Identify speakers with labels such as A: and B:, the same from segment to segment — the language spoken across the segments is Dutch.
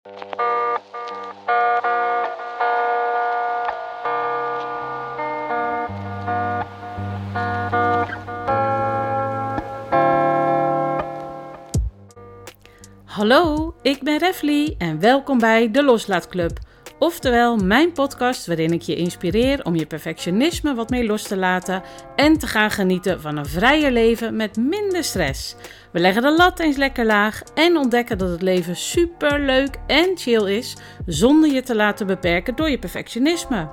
A: Hallo, ik ben Refly en welkom bij de Loslaatclub. Oftewel mijn podcast waarin ik je inspireer om je perfectionisme wat meer los te laten en te gaan genieten van een vrijer leven met minder stress. We leggen de lat eens lekker laag en ontdekken dat het leven super leuk en chill is zonder je te laten beperken door je perfectionisme.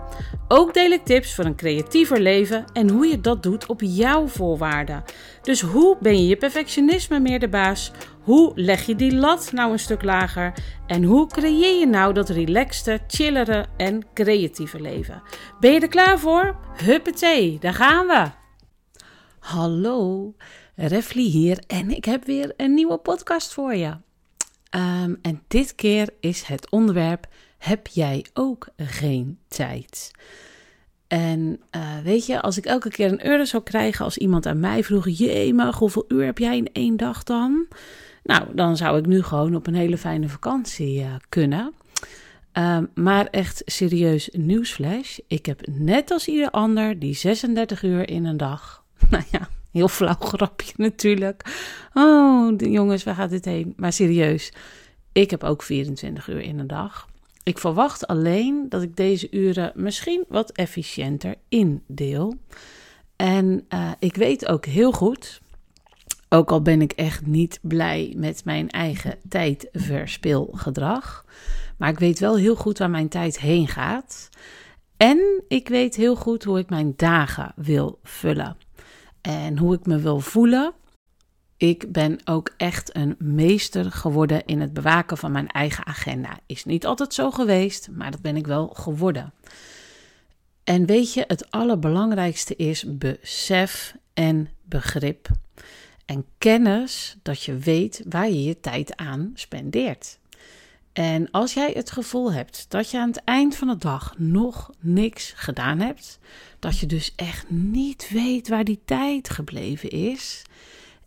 A: Ook deel ik tips voor een creatiever leven en hoe je dat doet op jouw voorwaarden. Dus hoe ben je je perfectionisme meer de baas? Hoe leg je die lat nou een stuk lager? En hoe creëer je nou dat relaxte, chillere en creatieve leven? Ben je er klaar voor? Huppatee, daar gaan we! Hallo, Refly hier en ik heb weer een nieuwe podcast voor je. Ehm, en dit keer is het onderwerp: heb jij ook geen tijd? En uh, weet je, als ik elke keer een euro zou krijgen als iemand aan mij vroeg: Jee, hoeveel uur heb jij in één dag dan? Nou, dan zou ik nu gewoon op een hele fijne vakantie uh, kunnen. Uh, maar echt serieus nieuwsflash. Ik heb net als ieder ander die 36 uur in een dag. Nou ja, heel flauw grapje natuurlijk. Oh, jongens, waar gaat dit heen? Maar serieus, ik heb ook 24 uur in een dag. Ik verwacht alleen dat ik deze uren misschien wat efficiënter indeel. En uh, ik weet ook heel goed, ook al ben ik echt niet blij met mijn eigen tijdverspilgedrag, maar ik weet wel heel goed waar mijn tijd heen gaat. En ik weet heel goed hoe ik mijn dagen wil vullen en hoe ik me wil voelen ik ben ook echt een meester geworden in het bewaken van mijn eigen agenda. Is niet altijd zo geweest, maar dat ben ik wel geworden. En weet je, het allerbelangrijkste is besef en begrip. En kennis dat je weet waar je je tijd aan spendeert. En als jij het gevoel hebt dat je aan het eind van de dag nog niks gedaan hebt, dat je dus echt niet weet waar die tijd gebleven is,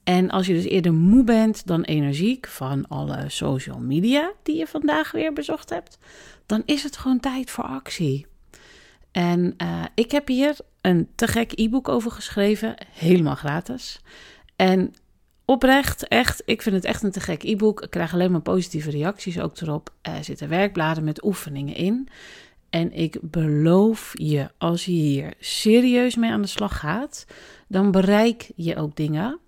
A: en als je dus eerder moe bent dan energiek van alle social media die je vandaag weer bezocht hebt, dan is het gewoon tijd voor actie. En uh, ik heb hier een te gek e-book over geschreven, helemaal gratis. En oprecht, echt, ik vind het echt een te gek e-book. Ik krijg alleen maar positieve reacties ook erop. Er zitten werkbladen met oefeningen in. En ik beloof je, als je hier serieus mee aan de slag gaat, dan bereik je ook dingen.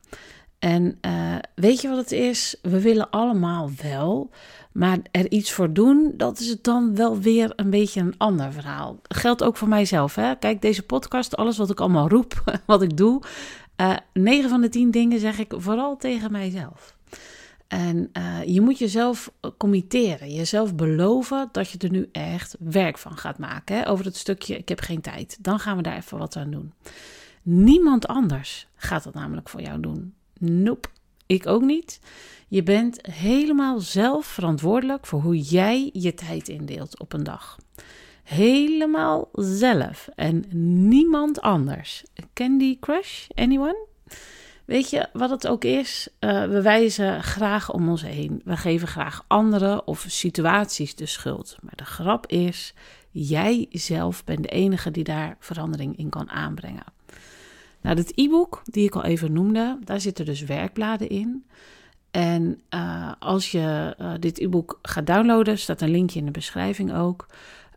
A: En uh, weet je wat het is? We willen allemaal wel, maar er iets voor doen, dat is het dan wel weer een beetje een ander verhaal. geldt ook voor mijzelf. Hè? Kijk, deze podcast, alles wat ik allemaal roep, wat ik doe, eh, 9 van de 10 dingen zeg ik vooral tegen mijzelf. En uh, je moet jezelf committeren, jezelf beloven dat je er nu echt werk van gaat maken. Hè? Over het stukje, ik heb geen tijd. Dan gaan we daar even wat aan doen. Niemand anders gaat dat namelijk voor jou doen. Nope, ik ook niet. Je bent helemaal zelf verantwoordelijk voor hoe jij je tijd indeelt op een dag. Helemaal zelf en niemand anders. Candy Crush? Anyone? Weet je wat het ook is? Uh, we wijzen graag om ons heen. We geven graag anderen of situaties de schuld. Maar de grap is, jij zelf bent de enige die daar verandering in kan aanbrengen. Nou, dit e-book die ik al even noemde, daar zitten dus werkbladen in. En uh, als je uh, dit e-book gaat downloaden, staat een linkje in de beschrijving ook.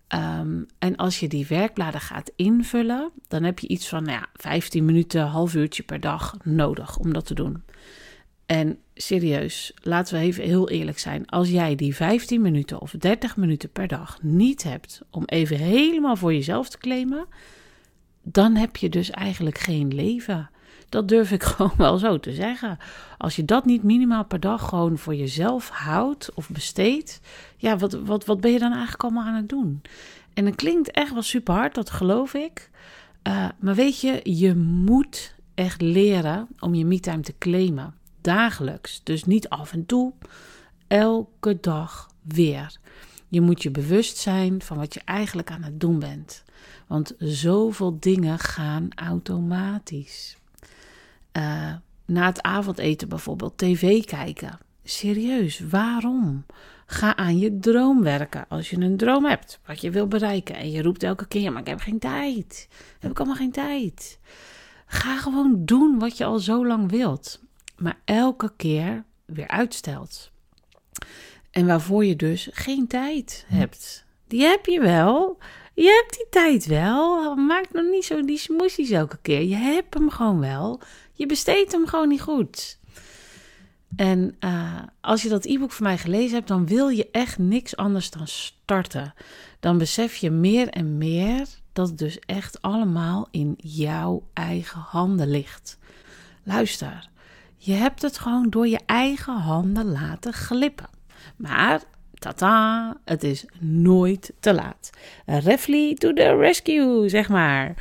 A: Um, en als je die werkbladen gaat invullen, dan heb je iets van nou ja, 15 minuten, half uurtje per dag nodig om dat te doen. En serieus, laten we even heel eerlijk zijn. Als jij die 15 minuten of 30 minuten per dag niet hebt om even helemaal voor jezelf te claimen, dan heb je dus eigenlijk geen leven. Dat durf ik gewoon wel zo te zeggen. Als je dat niet minimaal per dag gewoon voor jezelf houdt of besteedt, ja, wat, wat, wat ben je dan eigenlijk allemaal aan het doen? En het klinkt echt wel super hard, dat geloof ik. Uh, maar weet je, je moet echt leren om je me-time te claimen. Dagelijks. Dus niet af en toe. Elke dag weer. Je moet je bewust zijn van wat je eigenlijk aan het doen bent. Want zoveel dingen gaan automatisch. Uh, na het avondeten bijvoorbeeld, tv kijken. serieus, waarom? Ga aan je droom werken. Als je een droom hebt, wat je wil bereiken. En je roept elke keer, maar ik heb geen tijd. Heb ik allemaal geen tijd. Ga gewoon doen wat je al zo lang wilt. Maar elke keer weer uitstelt. En waarvoor je dus geen tijd hebt. Die heb je wel. Je hebt die tijd wel. Maak nog niet zo die smoesies elke keer. Je hebt hem gewoon wel. Je besteedt hem gewoon niet goed. En uh, als je dat e-book van mij gelezen hebt, dan wil je echt niks anders dan starten. Dan besef je meer en meer dat het dus echt allemaal in jouw eigen handen ligt. Luister, je hebt het gewoon door je eigen handen laten glippen. Maar, tata, het is nooit te laat. Refly to the rescue, zeg maar.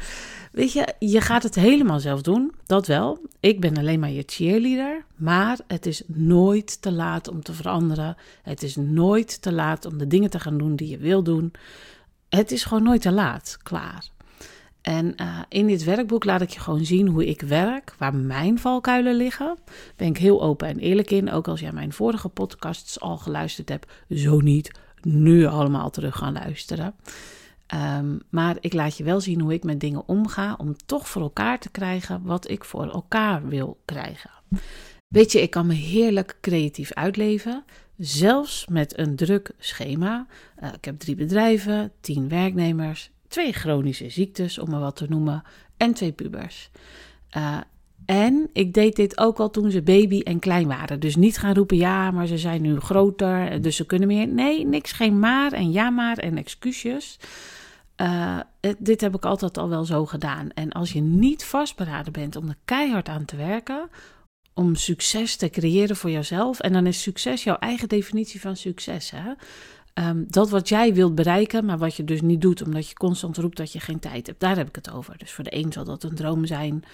A: Weet je, je gaat het helemaal zelf doen, dat wel. Ik ben alleen maar je cheerleader, maar het is nooit te laat om te veranderen. Het is nooit te laat om de dingen te gaan doen die je wil doen. Het is gewoon nooit te laat, klaar. En uh, in dit werkboek laat ik je gewoon zien hoe ik werk, waar mijn valkuilen liggen. Ben ik heel open en eerlijk in, ook als jij mijn vorige podcasts al geluisterd hebt. Zo niet, nu allemaal terug gaan luisteren. Um, maar ik laat je wel zien hoe ik met dingen omga om toch voor elkaar te krijgen wat ik voor elkaar wil krijgen. Weet je, ik kan me heerlijk creatief uitleven, zelfs met een druk schema. Uh, ik heb drie bedrijven, tien werknemers, twee chronische ziektes, om maar wat te noemen, en twee pubers. Uh, en ik deed dit ook al toen ze baby en klein waren. Dus niet gaan roepen, ja, maar ze zijn nu groter, dus ze kunnen meer. Nee, niks, geen maar en ja maar en excuusjes. Uh, dit heb ik altijd al wel zo gedaan. En als je niet vastberaden bent om er keihard aan te werken, om succes te creëren voor jezelf, en dan is succes jouw eigen definitie van succes. Hè? Um, dat wat jij wilt bereiken, maar wat je dus niet doet, omdat je constant roept dat je geen tijd hebt. Daar heb ik het over. Dus voor de een zal dat een droom zijn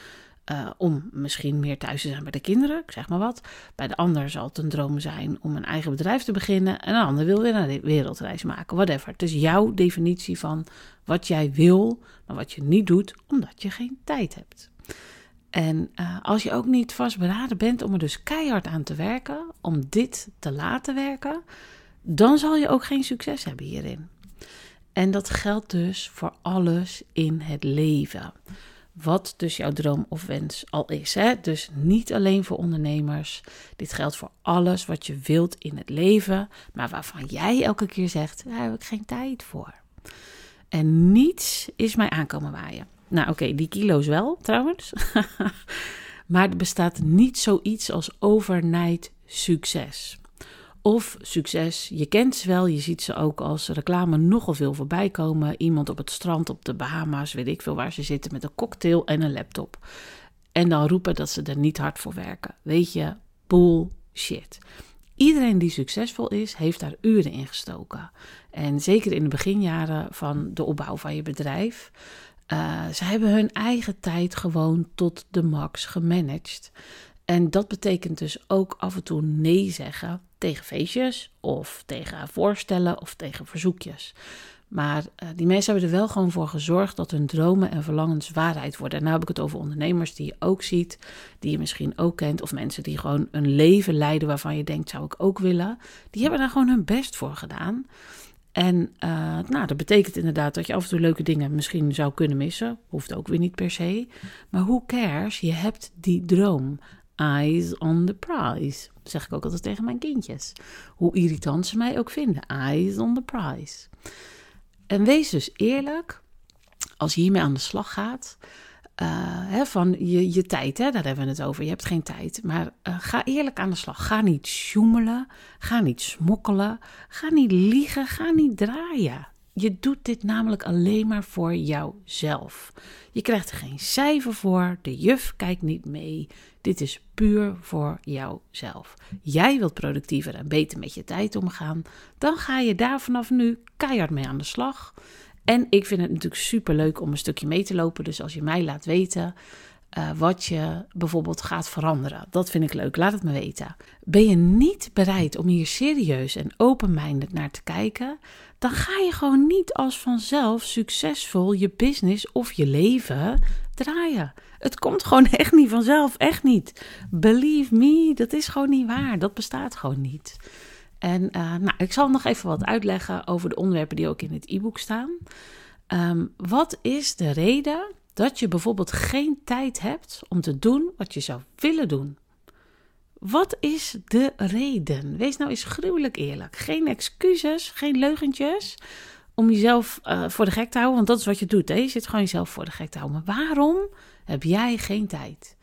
A: uh, om misschien meer thuis te zijn bij de kinderen, ik zeg maar wat. Bij de ander zal het een droom zijn om een eigen bedrijf te beginnen. En een ander wil weer een wereldreis maken, whatever. Het is jouw definitie van wat jij wil, maar wat je niet doet omdat je geen tijd hebt. En uh, als je ook niet vastberaden bent om er dus keihard aan te werken, om dit te laten werken, dan zal je ook geen succes hebben hierin. En dat geldt dus voor alles in het leven wat dus jouw droom of wens al is. Hè? Dus niet alleen voor ondernemers. Dit geldt voor alles wat je wilt in het leven, maar waarvan jij elke keer zegt: daar heb ik geen tijd voor. En niets is mij aankomen waaien. Nou, oké, die kilo's wel trouwens. maar er bestaat niet zoiets als overnight succes. Of succes, je kent ze wel, je ziet ze ook als reclame nogal veel voorbij komen. Iemand op het strand op de Bahama's, weet ik veel waar ze zitten, met een cocktail en een laptop. En dan roepen dat ze er niet hard voor werken. Weet je, bullshit. Iedereen die succesvol is, heeft daar uren in gestoken. En zeker in de beginjaren van de opbouw van je bedrijf. Uh, ze hebben hun eigen tijd gewoon tot de max gemanaged. En dat betekent dus ook af en toe nee zeggen tegen feestjes of tegen voorstellen of tegen verzoekjes. Maar uh, die mensen hebben er wel gewoon voor gezorgd dat hun dromen en verlangens waarheid worden. En nu heb ik het over ondernemers die je ook ziet, die je misschien ook kent, of mensen die gewoon een leven leiden waarvan je denkt, zou ik ook willen. Die hebben daar gewoon hun best voor gedaan. En uh, nou, dat betekent inderdaad dat je af en toe leuke dingen misschien zou kunnen missen. Hoeft ook weer niet per se. Maar who cares? Je hebt die droom eyes on the prize. Dat zeg ik ook altijd tegen mijn kindjes. Hoe irritant ze mij ook vinden. Eyes on the prize. En wees dus eerlijk als je hiermee aan de slag gaat. Uh, hè, van je, je tijd, hè, daar hebben we het over. Je hebt geen tijd. Maar uh, ga eerlijk aan de slag. Ga niet sjoemelen. Ga niet smokkelen. Ga niet liegen. Ga niet draaien. Je doet dit namelijk alleen maar voor jouzelf. Je krijgt er geen cijfer voor, de juf kijkt niet mee. Dit is puur voor jouzelf. Jij wilt productiever en beter met je tijd omgaan, dan ga je daar vanaf nu keihard mee aan de slag. En ik vind het natuurlijk super leuk om een stukje mee te lopen. Dus als je mij laat weten uh, wat je bijvoorbeeld gaat veranderen. Dat vind ik leuk, laat het me weten. Ben je niet bereid om hier serieus en open-minded naar te kijken, dan ga je gewoon niet als vanzelf succesvol je business of je leven draaien. Het komt gewoon echt niet vanzelf, echt niet. Believe me, dat is gewoon niet waar. Dat bestaat gewoon niet. En uh, nou, ik zal nog even wat uitleggen over de onderwerpen die ook in het e-book staan. Um, wat is de reden dat je bijvoorbeeld geen tijd hebt om te doen wat je zou willen doen? Wat is de reden? Wees nou eens gruwelijk eerlijk. Geen excuses, geen leugentjes om jezelf uh, voor de gek te houden, want dat is wat je doet. Hè? Je zit gewoon jezelf voor de gek te houden. Maar waarom heb jij geen tijd?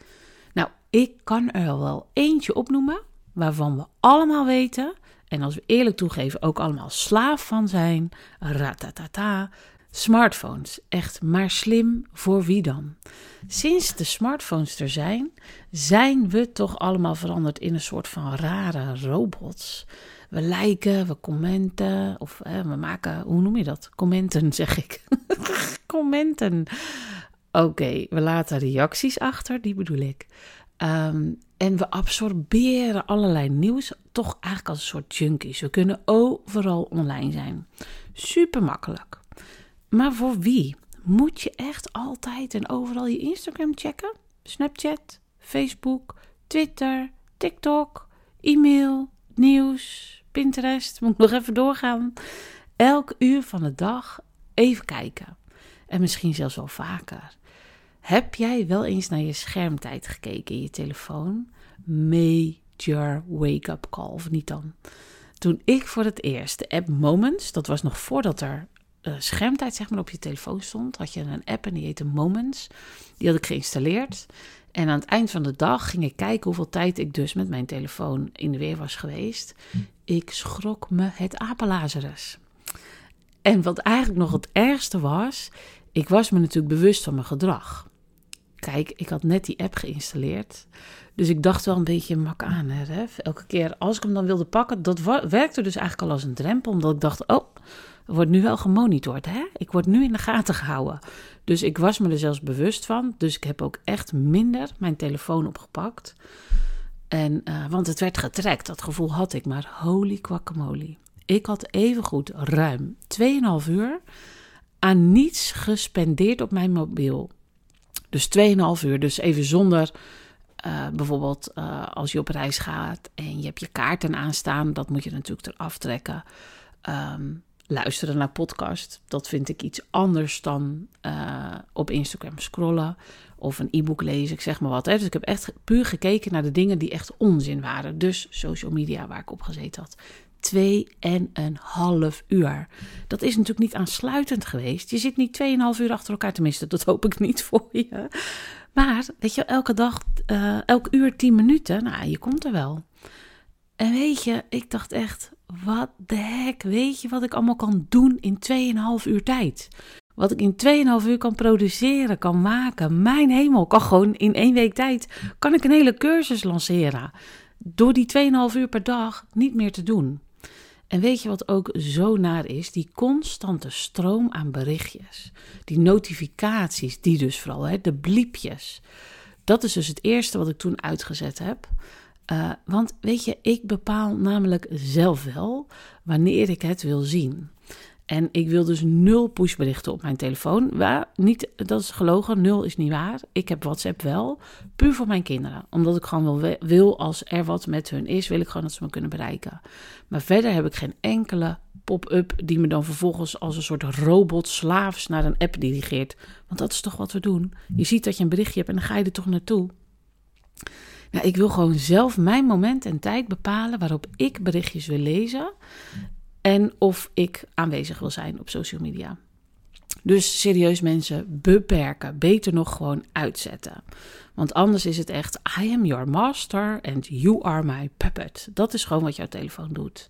A: Nou, ik kan er wel eentje opnoemen waarvan we allemaal weten, en als we eerlijk toegeven, ook allemaal slaaf van zijn. Ratatata. Smartphones, echt maar slim voor wie dan? Sinds de smartphones er zijn, zijn we toch allemaal veranderd in een soort van rare robots. We liken, we commenten, of we maken, hoe noem je dat? Commenten, zeg ik. commenten. Oké, we laten reacties achter, die bedoel ik. Um, en we absorberen allerlei nieuws, toch eigenlijk als een soort junkies. We kunnen overal online zijn. Super makkelijk. Maar voor wie? Moet je echt altijd en overal je Instagram checken? Snapchat, Facebook, Twitter, TikTok, e-mail, nieuws, Pinterest. Moet ik nog even doorgaan. Elk uur van de dag even kijken. En misschien zelfs wel vaker. Heb jij wel eens naar je schermtijd gekeken in je telefoon? Major wake-up call, of niet dan? Toen ik voor het eerst de app Moments, dat was nog voordat er uh, schermtijd zeg maar, op je telefoon stond, had je een app en die heette Moments. Die had ik geïnstalleerd. En aan het eind van de dag ging ik kijken hoeveel tijd ik dus met mijn telefoon in de weer was geweest. Ik schrok me het apelazerus. En wat eigenlijk nog het ergste was, ik was me natuurlijk bewust van mijn gedrag. Kijk, ik had net die app geïnstalleerd. Dus ik dacht wel een beetje mak aan. Hè? Elke keer als ik hem dan wilde pakken, dat werkte dus eigenlijk al als een drempel. Omdat ik dacht, oh, wordt nu wel gemonitord. Hè? Ik word nu in de gaten gehouden. Dus ik was me er zelfs bewust van. Dus ik heb ook echt minder mijn telefoon opgepakt. En, uh, want het werd getrekt, dat gevoel had ik. Maar holy guacamole. Ik had evengoed ruim 2,5 uur aan niets gespendeerd op mijn mobiel. Dus 2,5 uur, dus even zonder uh, bijvoorbeeld uh, als je op reis gaat en je hebt je kaarten aanstaan, dat moet je natuurlijk eraf trekken. Um, luisteren naar podcast, dat vind ik iets anders dan uh, op Instagram scrollen of een e-book lezen, ik zeg maar wat. Hè. Dus ik heb echt puur gekeken naar de dingen die echt onzin waren. Dus social media waar ik op gezeten had. Twee en een half uur. Dat is natuurlijk niet aansluitend geweest. Je zit niet tweeënhalf uur achter elkaar, tenminste, dat hoop ik niet voor je. Maar, weet je, elke dag, uh, elk uur tien minuten, nou, je komt er wel. En weet je, ik dacht echt, wat de hek, weet je wat ik allemaal kan doen in 2,5 uur tijd? Wat ik in 2,5 uur kan produceren, kan maken. Mijn hemel, kan gewoon in één week tijd kan ik een hele cursus lanceren. Door die 2,5 uur per dag niet meer te doen. En weet je wat ook zo naar is? Die constante stroom aan berichtjes. Die notificaties, die dus vooral, hè, de bliepjes. Dat is dus het eerste wat ik toen uitgezet heb. Uh, want weet je, ik bepaal namelijk zelf wel wanneer ik het wil zien. En ik wil dus nul pushberichten op mijn telefoon. Waar, niet, dat is gelogen, nul is niet waar. Ik heb WhatsApp wel, puur voor mijn kinderen. Omdat ik gewoon wil, wil, als er wat met hun is, wil ik gewoon dat ze me kunnen bereiken. Maar verder heb ik geen enkele pop-up die me dan vervolgens als een soort robot slaafs naar een app dirigeert. Want dat is toch wat we doen. Je ziet dat je een berichtje hebt en dan ga je er toch naartoe. Nou, ik wil gewoon zelf mijn moment en tijd bepalen waarop ik berichtjes wil lezen en of ik aanwezig wil zijn op social media. Dus serieus mensen, beperken. Beter nog gewoon uitzetten. Want anders is het echt, I am your master and you are my puppet. Dat is gewoon wat jouw telefoon doet.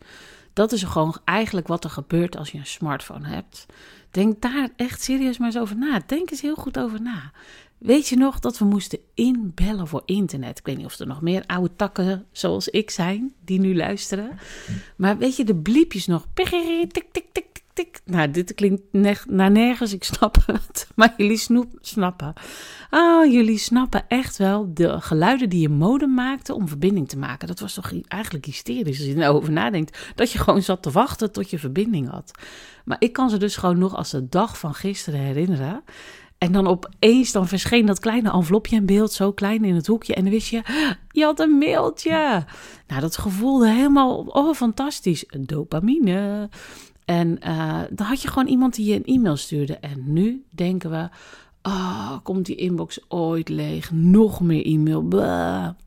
A: Dat is gewoon eigenlijk wat er gebeurt als je een smartphone hebt. Denk daar echt serieus maar eens over na. Denk eens heel goed over na. Weet je nog dat we moesten inbellen voor internet? Ik weet niet of er nog meer oude takken zoals ik zijn die nu luisteren. Maar weet je, de bliepjes nog. Tik, tik, tik, tik, tik. Nou, dit klinkt naar nergens, ik snap het. Maar jullie snappen. Oh, jullie snappen echt wel de geluiden die je modem maakte om verbinding te maken. Dat was toch eigenlijk hysterisch als je erover nadenkt. Dat je gewoon zat te wachten tot je verbinding had. Maar ik kan ze dus gewoon nog als de dag van gisteren herinneren. En dan opeens dan verscheen dat kleine envelopje in beeld, zo klein in het hoekje. En dan wist je, je had een mailtje. Nou, dat gevoelde helemaal, oh fantastisch, dopamine. En uh, dan had je gewoon iemand die je een e-mail stuurde. En nu denken we, oh, komt die inbox ooit leeg? Nog meer e-mail.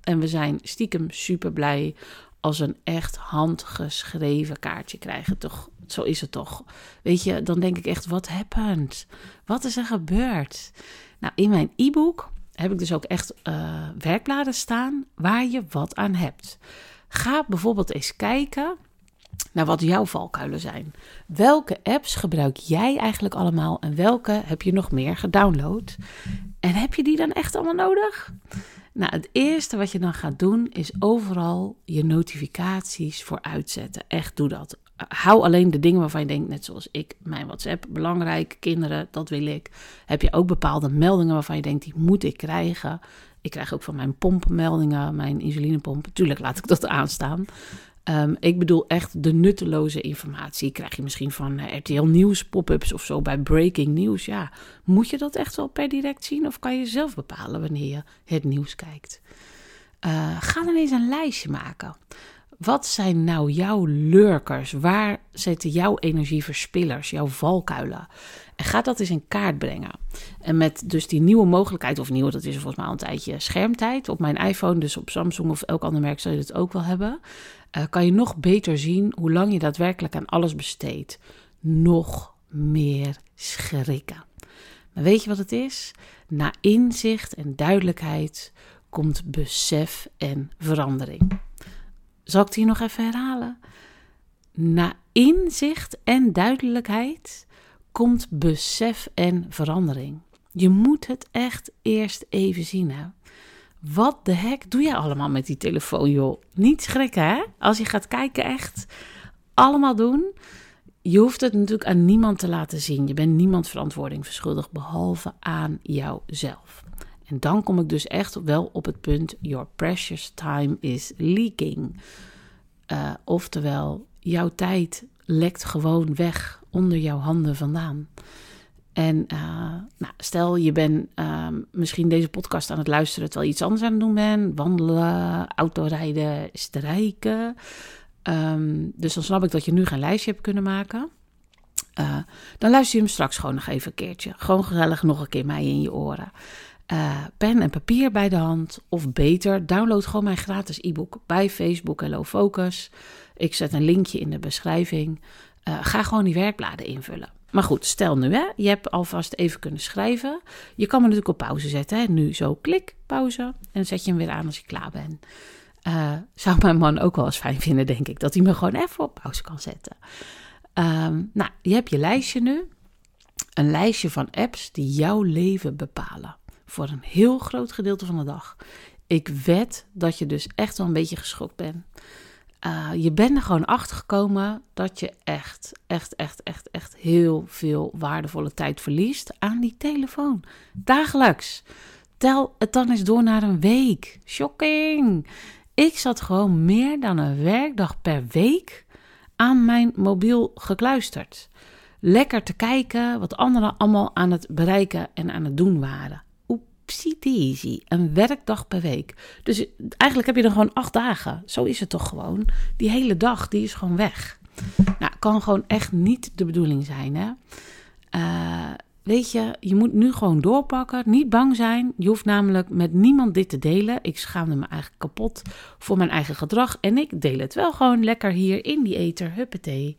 A: En we zijn stiekem super blij als een echt handgeschreven kaartje krijgen. Toch, zo is het toch. Weet je, dan denk ik echt, wat happened? Wat is er gebeurd? Nou, in mijn e-book heb ik dus ook echt uh, werkbladen staan waar je wat aan hebt. Ga bijvoorbeeld eens kijken naar wat jouw valkuilen zijn. Welke apps gebruik jij eigenlijk allemaal en welke heb je nog meer gedownload? En heb je die dan echt allemaal nodig? Nou, het eerste wat je dan gaat doen is overal je notificaties voor uitzetten. Echt, doe dat. Hou alleen de dingen waarvan je denkt, net zoals ik, mijn WhatsApp, belangrijk, kinderen, dat wil ik. Heb je ook bepaalde meldingen waarvan je denkt, die moet ik krijgen. Ik krijg ook van mijn pompmeldingen, mijn insulinepomp. Tuurlijk laat ik dat aanstaan. Um, ik bedoel echt de nutteloze informatie. Krijg je misschien van uh, RTL Nieuws pop-ups of zo bij Breaking News. Ja, moet je dat echt wel per direct zien of kan je zelf bepalen wanneer je het nieuws kijkt? Uh, ga dan eens een lijstje maken. Wat zijn nou jouw lurkers? Waar zitten jouw energieverspillers, jouw valkuilen? En ga dat eens in kaart brengen. En met dus die nieuwe mogelijkheid, of nieuw, dat is volgens mij al een tijdje schermtijd op mijn iPhone, dus op Samsung of elk ander merk zal je het ook wel hebben. Uh, kan je nog beter zien hoe lang je daadwerkelijk aan alles besteedt. Nog meer schrikken. Maar weet je wat het is? Na inzicht en duidelijkheid komt besef en verandering. Zal ik het hier nog even herhalen? Na inzicht en duidelijkheid komt besef en verandering. Je moet het echt eerst even zien. Wat de hek doe jij allemaal met die telefoon, joh? Niet schrikken, hè? Als je gaat kijken, echt allemaal doen. Je hoeft het natuurlijk aan niemand te laten zien. Je bent niemand verantwoording verschuldigd, behalve aan jouzelf. En dan kom ik dus echt wel op het punt: your precious time is leaking. Uh, oftewel, jouw tijd lekt gewoon weg onder jouw handen vandaan. En uh, nou, stel je bent uh, misschien deze podcast aan het luisteren terwijl je iets anders aan het doen bent. Wandelen, autorijden, strijken. Um, dus dan snap ik dat je nu geen lijstje hebt kunnen maken. Uh, dan luister je hem straks gewoon nog even een keertje. Gewoon gezellig nog een keer mij in je oren. Uh, pen en papier bij de hand. Of beter, download gewoon mijn gratis e-book bij Facebook Hello Focus. Ik zet een linkje in de beschrijving. Uh, ga gewoon die werkbladen invullen. Maar goed, stel nu, hè, je hebt alvast even kunnen schrijven. Je kan me natuurlijk op pauze zetten. Hè. Nu zo klik, pauze. En dan zet je hem weer aan als je klaar bent. Uh, zou mijn man ook wel eens fijn vinden, denk ik. Dat hij me gewoon even op pauze kan zetten. Um, nou, je hebt je lijstje nu. Een lijstje van apps die jouw leven bepalen. Voor een heel groot gedeelte van de dag. Ik wed dat je dus echt wel een beetje geschokt bent. Uh, je bent er gewoon achter gekomen dat je echt, echt, echt, echt, echt heel veel waardevolle tijd verliest aan die telefoon. Dagelijks. Tel het dan eens door naar een week. Shocking. Ik zat gewoon meer dan een werkdag per week aan mijn mobiel gekluisterd. Lekker te kijken wat anderen allemaal aan het bereiken en aan het doen waren easy. Een werkdag per week. Dus eigenlijk heb je dan gewoon acht dagen. Zo is het toch gewoon. Die hele dag, die is gewoon weg. Nou, kan gewoon echt niet de bedoeling zijn, hè. Uh, weet je, je moet nu gewoon doorpakken. Niet bang zijn. Je hoeft namelijk met niemand dit te delen. Ik schaamde me eigenlijk kapot voor mijn eigen gedrag. En ik deel het wel gewoon lekker hier in die eter. Huppatee.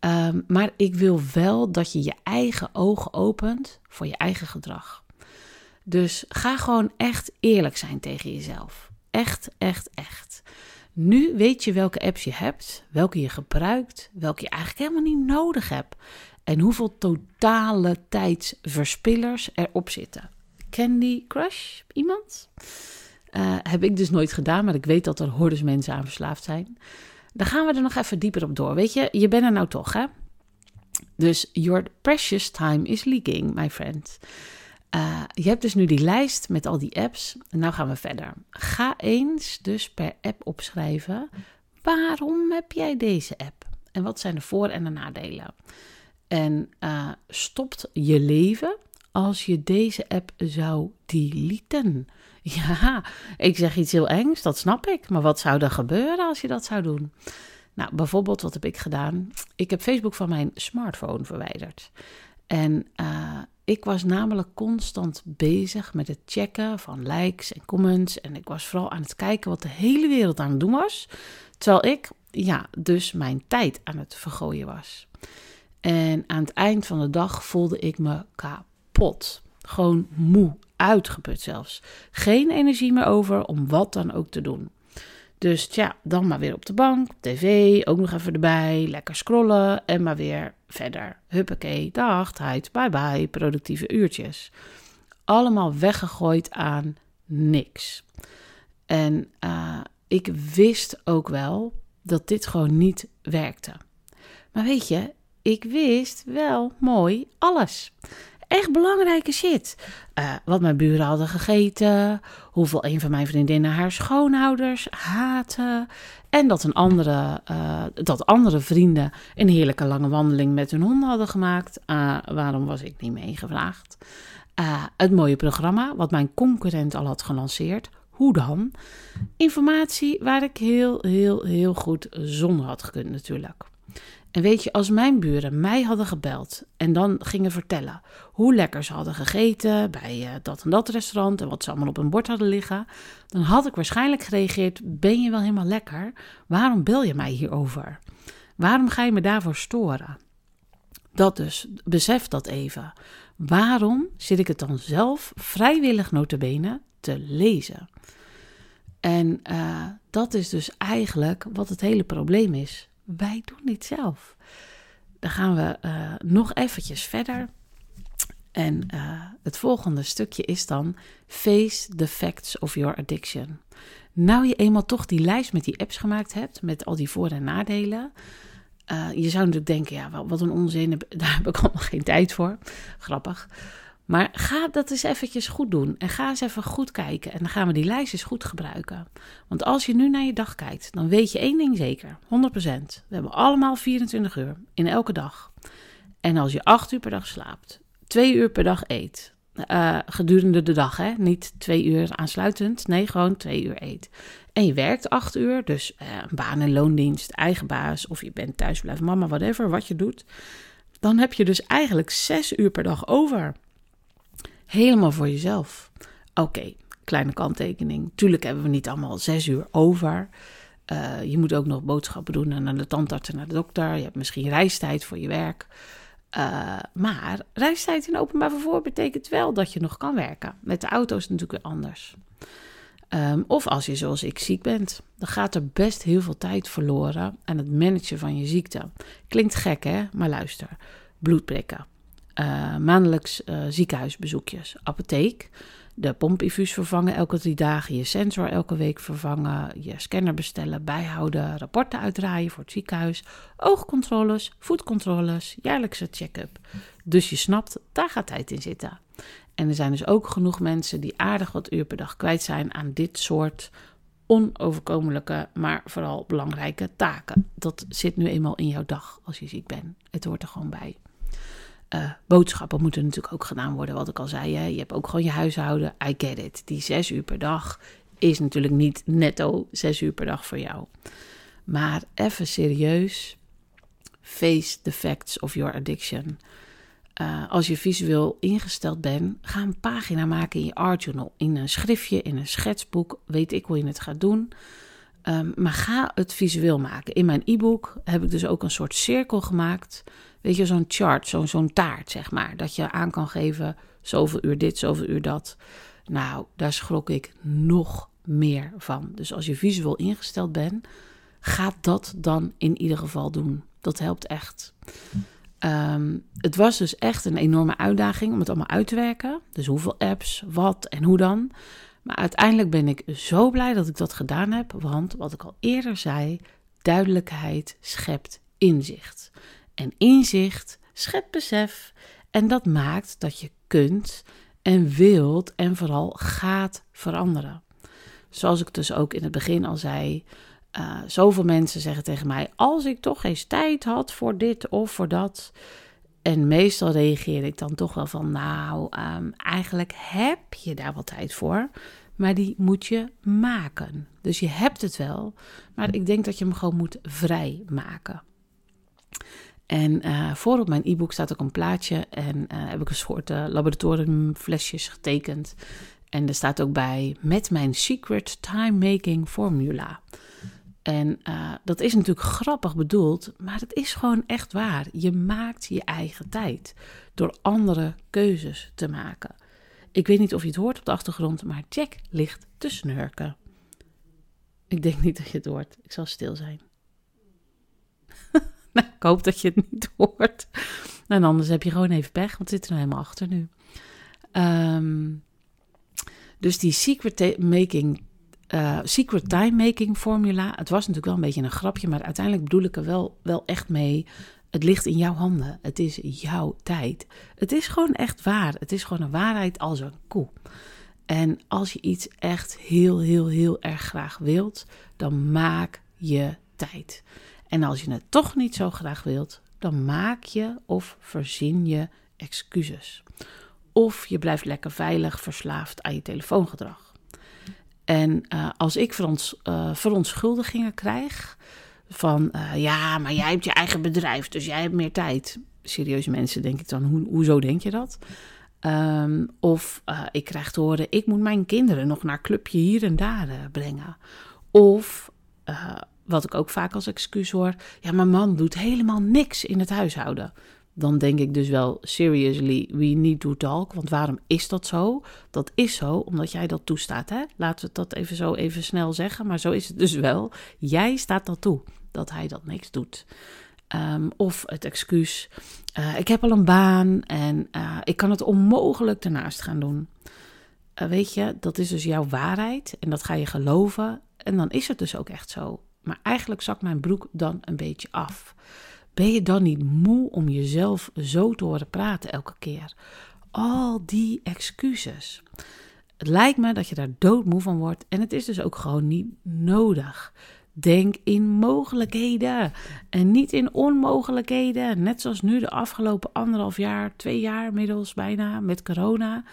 A: Um, maar ik wil wel dat je je eigen ogen opent voor je eigen gedrag. Dus ga gewoon echt eerlijk zijn tegen jezelf. Echt, echt, echt. Nu weet je welke apps je hebt, welke je gebruikt, welke je eigenlijk helemaal niet nodig hebt. En hoeveel totale tijdsverspillers erop zitten. Candy Crush? Iemand? Uh, heb ik dus nooit gedaan, maar ik weet dat er hordes mensen aan verslaafd zijn. Dan gaan we er nog even dieper op door. Weet je, je bent er nou toch, hè? Dus your precious time is leaking, my friend. Uh, je hebt dus nu die lijst met al die apps. Nou gaan we verder. Ga eens dus per app opschrijven. Waarom heb jij deze app? En wat zijn de voor- en de nadelen? En uh, stopt je leven als je deze app zou deleten? Ja, ik zeg iets heel engs, dat snap ik. Maar wat zou er gebeuren als je dat zou doen? Nou, bijvoorbeeld, wat heb ik gedaan? Ik heb Facebook van mijn smartphone verwijderd. En uh, ik was namelijk constant bezig met het checken van likes en comments. En ik was vooral aan het kijken wat de hele wereld aan het doen was. Terwijl ik, ja, dus mijn tijd aan het vergooien was. En aan het eind van de dag voelde ik me kapot. Gewoon moe, uitgeput zelfs. Geen energie meer over om wat dan ook te doen. Dus ja, dan maar weer op de bank, tv, ook nog even erbij, lekker scrollen en maar weer verder. Huppakee, dag, tijd, bye bye, productieve uurtjes. Allemaal weggegooid aan niks. En uh, ik wist ook wel dat dit gewoon niet werkte. Maar weet je, ik wist wel mooi alles echt belangrijke shit. Uh, wat mijn buren hadden gegeten, hoeveel een van mijn vriendinnen haar schoonouders haten. En dat, een andere, uh, dat andere vrienden een heerlijke lange wandeling met hun honden hadden gemaakt. Uh, waarom was ik niet meegevraagd? het mooie programma, wat mijn concurrent al had gelanceerd. Hoe dan? Informatie waar ik heel, heel, heel goed zonder had gekund natuurlijk. En weet je, als mijn buren mij hadden gebeld en dan gingen vertellen hoe lekker ze hadden gegeten bij uh, dat en dat restaurant en wat ze allemaal op hun bord hadden liggen, dan had ik waarschijnlijk gereageerd: Ben je wel helemaal lekker? Waarom bel je mij hierover? Waarom ga je me daarvoor storen? Dat dus, besef dat even. Waarom zit ik het dan zelf vrijwillig notabene te lezen? En uh, dat is dus eigenlijk wat het hele probleem is. Wij doen dit zelf. Dan gaan we uh, nog eventjes verder. En uh, het volgende stukje is dan Face the facts of your addiction. Nou je eenmaal toch die lijst met die apps gemaakt hebt, met al die voor- en nadelen. Uh, je zou natuurlijk denken, ja, wat een onzin, daar heb ik allemaal geen tijd voor. Grappig. Maar ga dat eens eventjes goed doen. En ga eens even goed kijken. En dan gaan we die lijst eens goed gebruiken. Want als je nu naar je dag kijkt, dan weet je één ding zeker. 100%. We hebben allemaal 24 uur in elke dag. En als je 8 uur per dag slaapt, 2 uur per dag eet. Uh, gedurende de dag, hè? Niet twee uur aansluitend. Nee, gewoon twee uur eet. En je werkt acht uur, dus uh, baan- en loondienst, eigen baas, of je bent thuisblijven mama, whatever, wat je doet. Dan heb je dus eigenlijk zes uur per dag over. Helemaal voor jezelf. Oké, kleine kanttekening. Tuurlijk hebben we niet allemaal zes uur over. Uh, je moet ook nog boodschappen doen en naar de tandarts en naar de dokter. Je hebt misschien reistijd voor je werk. Uh, maar reistijd in openbaar vervoer betekent wel dat je nog kan werken. Met de auto is het natuurlijk weer anders. Um, of als je zoals ik ziek bent, dan gaat er best heel veel tijd verloren aan het managen van je ziekte. Klinkt gek hè, maar luister. Bloedprikken, uh, maandelijks uh, ziekenhuisbezoekjes, apotheek, de pompinfuus vervangen elke drie dagen, je sensor elke week vervangen, je scanner bestellen, bijhouden, rapporten uitdraaien voor het ziekenhuis, oogcontroles, voetcontroles, jaarlijkse check-up. Dus je snapt, daar gaat tijd in zitten. En er zijn dus ook genoeg mensen die aardig wat uur per dag kwijt zijn aan dit soort onoverkomelijke, maar vooral belangrijke taken. Dat zit nu eenmaal in jouw dag als je ziek bent. Het hoort er gewoon bij. Uh, boodschappen moeten natuurlijk ook gedaan worden, wat ik al zei. Hè. Je hebt ook gewoon je huishouden. I get it. Die zes uur per dag is natuurlijk niet netto zes uur per dag voor jou. Maar even serieus. Face the facts of your addiction. Uh, als je visueel ingesteld bent, ga een pagina maken in je art journal. In een schriftje, in een schetsboek. Weet ik hoe je het gaat doen. Um, maar ga het visueel maken. In mijn e-book heb ik dus ook een soort cirkel gemaakt weet je, zo'n chart, zo'n taart, zeg maar. Dat je aan kan geven, zoveel uur dit, zoveel uur dat. Nou, daar schrok ik nog meer van. Dus als je visueel ingesteld bent, ga dat dan in ieder geval doen. Dat helpt echt. Um, het was dus echt een enorme uitdaging om het allemaal uit te werken. Dus hoeveel apps, wat en hoe dan. Maar uiteindelijk ben ik zo blij dat ik dat gedaan heb. Want wat ik al eerder zei, duidelijkheid schept inzicht. En inzicht schept besef en dat maakt dat je kunt en wilt en vooral gaat veranderen. Zoals ik dus ook in het begin al zei, uh, zoveel mensen zeggen tegen mij: als ik toch eens tijd had voor dit of voor dat. En meestal reageer ik dan toch wel van, nou, ehm, eigenlijk heb je daar wel tijd voor, maar die moet je maken. Dus je hebt het wel, maar ik denk dat je hem gewoon moet vrijmaken. En uh, voor op mijn e-book staat ook een plaatje en uh, heb ik een soort uh, laboratoriumflesjes getekend. En er staat ook bij met mijn secret time making formula. En dat is natuurlijk grappig bedoeld, maar het is gewoon echt waar. Je maakt je eigen tijd door andere keuzes te maken. Ik weet niet of je het hoort op de achtergrond, maar Jack ligt te snurken. Ik denk niet dat je het hoort. Ik zal stil zijn. ik hoop dat je het niet hoort. En anders heb je gewoon even pech, want het zit er nou helemaal achter nu. Um, dus die secret making uh, secret time making formula. Het was natuurlijk wel een beetje een grapje, maar uiteindelijk bedoel ik er wel, wel echt mee. Het ligt in jouw handen. Het is jouw tijd. Het is gewoon echt waar. Het is gewoon een waarheid als een koe. En als je iets echt heel, heel, heel erg graag wilt, dan maak je tijd. En als je het toch niet zo graag wilt, dan maak je of verzin je excuses. Of je blijft lekker veilig verslaafd aan je telefoongedrag. En uh, als ik veront, uh, verontschuldigingen krijg van uh, ja, maar jij hebt je eigen bedrijf, dus jij hebt meer tijd. Serieuze mensen denk ik dan, Ho hoezo denk je dat? Um, of ik krijg te horen, ik moet mijn kinderen nog naar clubje hier en daar brengen. Of wat ik ook vaak als excuus hoor, ja, mijn man doet helemaal niks in het huishouden dan denk ik dus wel, seriously, we need to talk. Want waarom is dat zo? Dat is zo omdat jij dat toestaat. Hè? Laten we dat even zo even snel zeggen. Maar zo is het dus wel. Jij staat dat toe, dat hij dat niks doet. Um, of het excuus, uh, ik heb al een baan en uh, ik kan het onmogelijk ernaast gaan doen. Uh, weet je, dat is dus jouw waarheid en dat ga je geloven. En dan is het dus ook echt zo. Maar eigenlijk zakt mijn broek dan een beetje af. Ben je dan niet moe om jezelf zo te horen praten elke keer? Al die excuses. Het lijkt me dat je daar doodmoe van wordt en het is dus ook gewoon niet nodig. Denk in mogelijkheden en niet in onmogelijkheden. Net zoals nu de afgelopen anderhalf jaar, twee jaar inmiddels bijna met corona.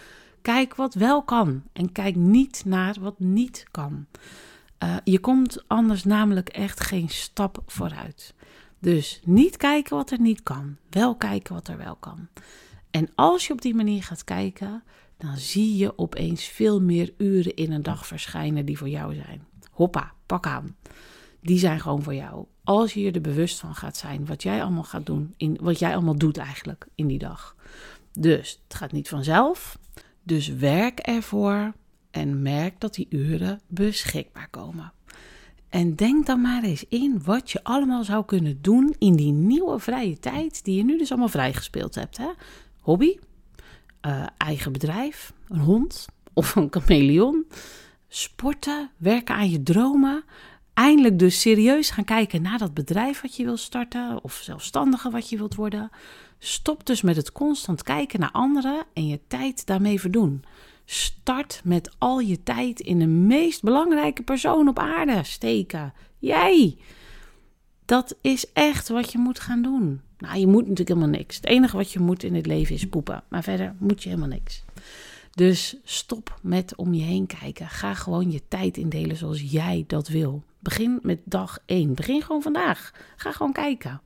A: Kijk wat wel kan en kijk niet naar wat niet kan. Uh, je komt anders namelijk echt geen stap vooruit. Dus niet kijken wat er niet kan, wel kijken wat er wel kan. En als je op die manier gaat kijken, dan zie je opeens veel meer uren in een dag verschijnen die voor jou zijn. Hoppa, pak aan. Die zijn gewoon voor jou. Als je je er bewust van gaat zijn wat jij allemaal gaat doen, in, wat jij allemaal doet eigenlijk in die dag. Dus het gaat niet vanzelf. Dus werk ervoor en merk dat die uren beschikbaar komen. En denk dan maar eens in wat je allemaal zou kunnen doen in die nieuwe vrije tijd die je nu dus allemaal vrijgespeeld hebt. Hè? Hobby, uh, eigen bedrijf, een hond of een chameleon, sporten, werken aan je dromen. Eindelijk dus serieus gaan kijken naar dat bedrijf wat je wil starten of zelfstandige wat je wilt worden. Stop dus met het constant kijken naar anderen en je tijd daarmee verdoen. Start met al je tijd in de meest belangrijke persoon op aarde steken. Jij. Dat is echt wat je moet gaan doen. Nou, je moet natuurlijk helemaal niks. Het enige wat je moet in het leven is poepen. Maar verder moet je helemaal niks. Dus stop met om je heen kijken. Ga gewoon je tijd indelen zoals jij dat wil. Begin met dag 1. Begin gewoon vandaag. Ga gewoon kijken.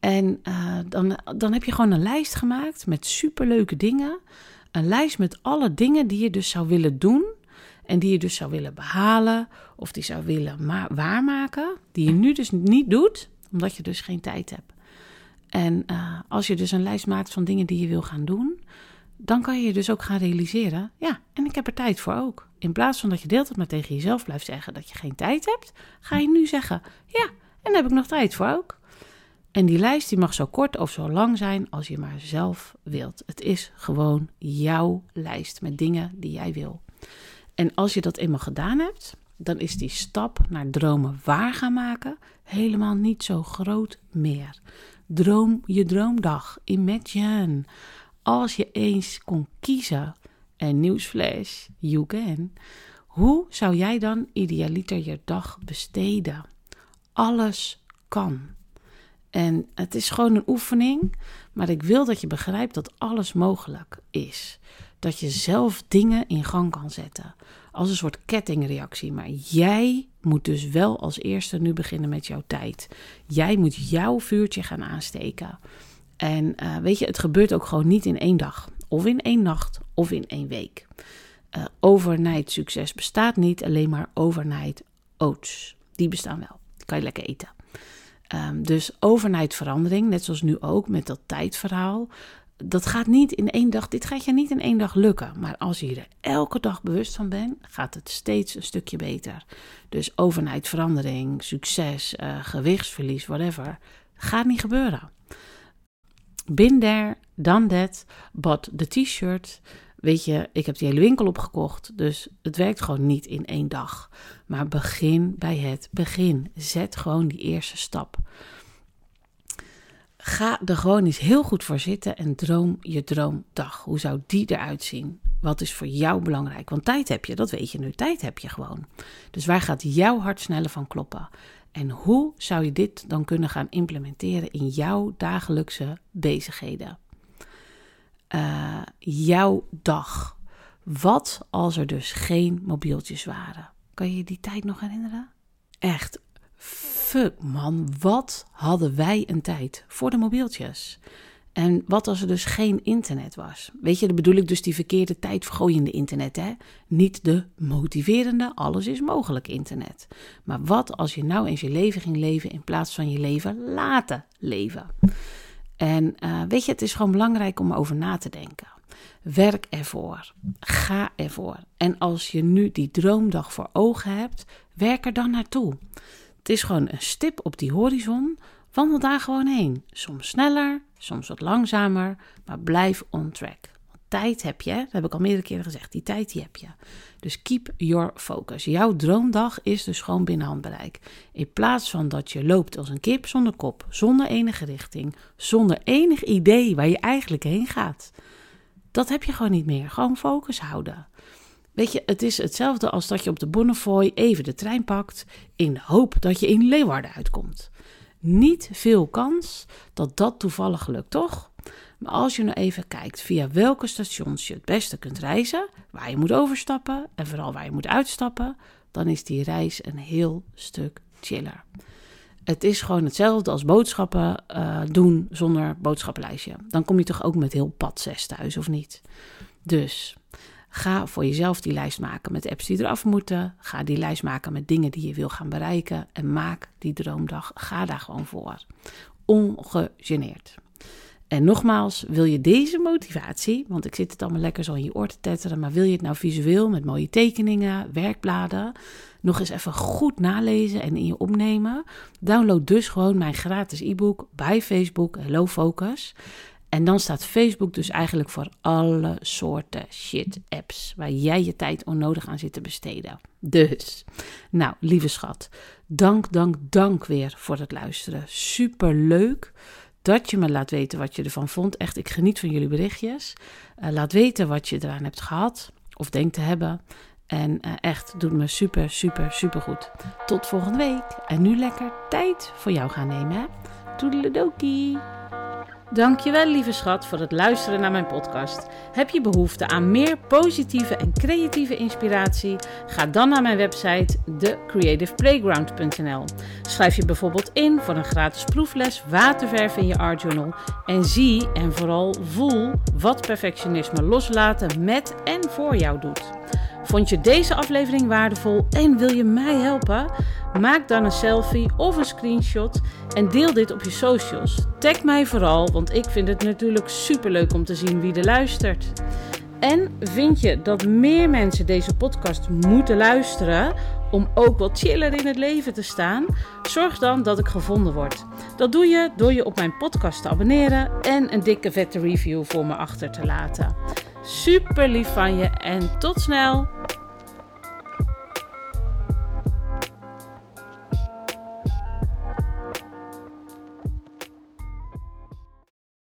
A: En uh, dan, dan heb je gewoon een lijst gemaakt met superleuke dingen een lijst met alle dingen die je dus zou willen doen en die je dus zou willen behalen of die zou willen waarmaken, die je nu dus niet doet, omdat je dus geen tijd hebt. En uh, als je dus een lijst maakt van dingen die je wil gaan doen, dan kan je je dus ook gaan realiseren, ja, en ik heb er tijd voor ook. In plaats van dat je deelt het maar tegen jezelf blijft zeggen dat je geen tijd hebt, ga je nu zeggen, ja, en daar heb ik nog tijd voor ook. En die lijst die mag zo kort of zo lang zijn als je maar zelf wilt. Het is gewoon jouw lijst met dingen die jij wil. En als je dat eenmaal gedaan hebt, dan is die stap naar dromen waar gaan maken helemaal niet zo groot meer. Droom je droomdag. Imagine. Als je eens kon kiezen, en nieuwsflash, you can. Hoe zou jij dan idealiter je dag besteden? Alles kan. En het is gewoon een oefening, maar ik wil dat je begrijpt dat alles mogelijk is. Dat je zelf dingen in gang kan zetten. Als een soort kettingreactie. Maar jij moet dus wel als eerste nu beginnen met jouw tijd. Jij moet jouw vuurtje gaan aansteken. En uh, weet je, het gebeurt ook gewoon niet in één dag. Of in één nacht, of in één week. Uh, overnight succes bestaat niet, alleen maar overnight oats. Die bestaan wel. Die kan je lekker eten. Um, dus overnight verandering, net zoals nu ook met dat tijdverhaal. Dat gaat niet in één dag, dit gaat je niet in één dag lukken. Maar als je er elke dag bewust van bent, gaat het steeds een stukje beter. Dus overnight verandering, succes, uh, gewichtsverlies, whatever, gaat niet gebeuren. Been there, done that, bought the t-shirt. Weet je, ik heb die hele winkel opgekocht, dus het werkt gewoon niet in één dag. Maar begin bij het begin. Zet gewoon die eerste stap. Ga er gewoon eens heel goed voor zitten en droom je droomdag. Hoe zou die eruit zien? Wat is voor jou belangrijk? Want tijd heb je, dat weet je nu. Tijd heb je gewoon. Dus waar gaat jouw hart sneller van kloppen? En hoe zou je dit dan kunnen gaan implementeren in jouw dagelijkse bezigheden? Uh, jouw dag. Wat als er dus geen mobieltjes waren? Kan je je die tijd nog herinneren? Echt, fuck man, wat hadden wij een tijd voor de mobieltjes? En wat als er dus geen internet was? Weet je, dan bedoel ik dus die verkeerde tijd vergooiende internet, hè? Niet de motiverende, alles is mogelijk internet. Maar wat als je nou eens je leven ging leven in plaats van je leven laten leven? En uh, weet je, het is gewoon belangrijk om over na te denken. Werk ervoor. Ga ervoor. En als je nu die droomdag voor ogen hebt, werk er dan naartoe. Het is gewoon een stip op die horizon. Wandel daar gewoon heen. Soms sneller, soms wat langzamer, maar blijf on track. Tijd heb je, dat heb ik al meerdere keren gezegd, die tijd die heb je. Dus keep your focus. Jouw droomdag is dus gewoon binnen handbereik. In plaats van dat je loopt als een kip zonder kop, zonder enige richting, zonder enig idee waar je eigenlijk heen gaat. Dat heb je gewoon niet meer. Gewoon focus houden. Weet je, het is hetzelfde als dat je op de Bonnefoy even de trein pakt in de hoop dat je in Leeuwarden uitkomt. Niet veel kans dat dat toevallig lukt, toch? Maar als je nou even kijkt via welke stations je het beste kunt reizen, waar je moet overstappen en vooral waar je moet uitstappen, dan is die reis een heel stuk chiller. Het is gewoon hetzelfde als boodschappen uh, doen zonder boodschappenlijstje. Dan kom je toch ook met heel pad 6 thuis, of niet? Dus ga voor jezelf die lijst maken met apps die eraf moeten. Ga die lijst maken met dingen die je wil gaan bereiken. En maak die droomdag. Ga daar gewoon voor. Ongegeneerd. En nogmaals, wil je deze motivatie, want ik zit het allemaal lekker zo in je oor te tetteren, maar wil je het nou visueel met mooie tekeningen, werkbladen, nog eens even goed nalezen en in je opnemen? Download dus gewoon mijn gratis e-book bij Facebook Hello Focus. En dan staat Facebook dus eigenlijk voor alle soorten shit apps waar jij je tijd onnodig aan zit te besteden. Dus, nou, lieve schat, dank, dank, dank weer voor het luisteren. Super leuk dat je me laat weten wat je ervan vond. Echt, ik geniet van jullie berichtjes. Uh, laat weten wat je eraan hebt gehad of denkt te hebben. En uh, echt, doet me super, super, super goed. Tot volgende week. En nu lekker tijd voor jou gaan nemen? Toedeledokie! Dankjewel lieve schat voor het luisteren naar mijn podcast. Heb je behoefte aan meer positieve en creatieve inspiratie? Ga dan naar mijn website thecreativeplayground.nl. Schrijf je bijvoorbeeld in voor een gratis proefles waterverf in je art journal en zie en vooral voel wat perfectionisme loslaten met en voor jou doet. Vond je deze aflevering waardevol en wil je mij helpen? Maak dan een selfie of een screenshot en deel dit op je socials. Tag mij vooral, want ik vind het natuurlijk superleuk om te zien wie er luistert. En vind je dat meer mensen deze podcast moeten luisteren om ook wat chiller in het leven te staan? Zorg dan dat ik gevonden word. Dat doe je door je op mijn podcast te abonneren en een dikke vette review voor me achter te laten. Super lief van je en tot snel!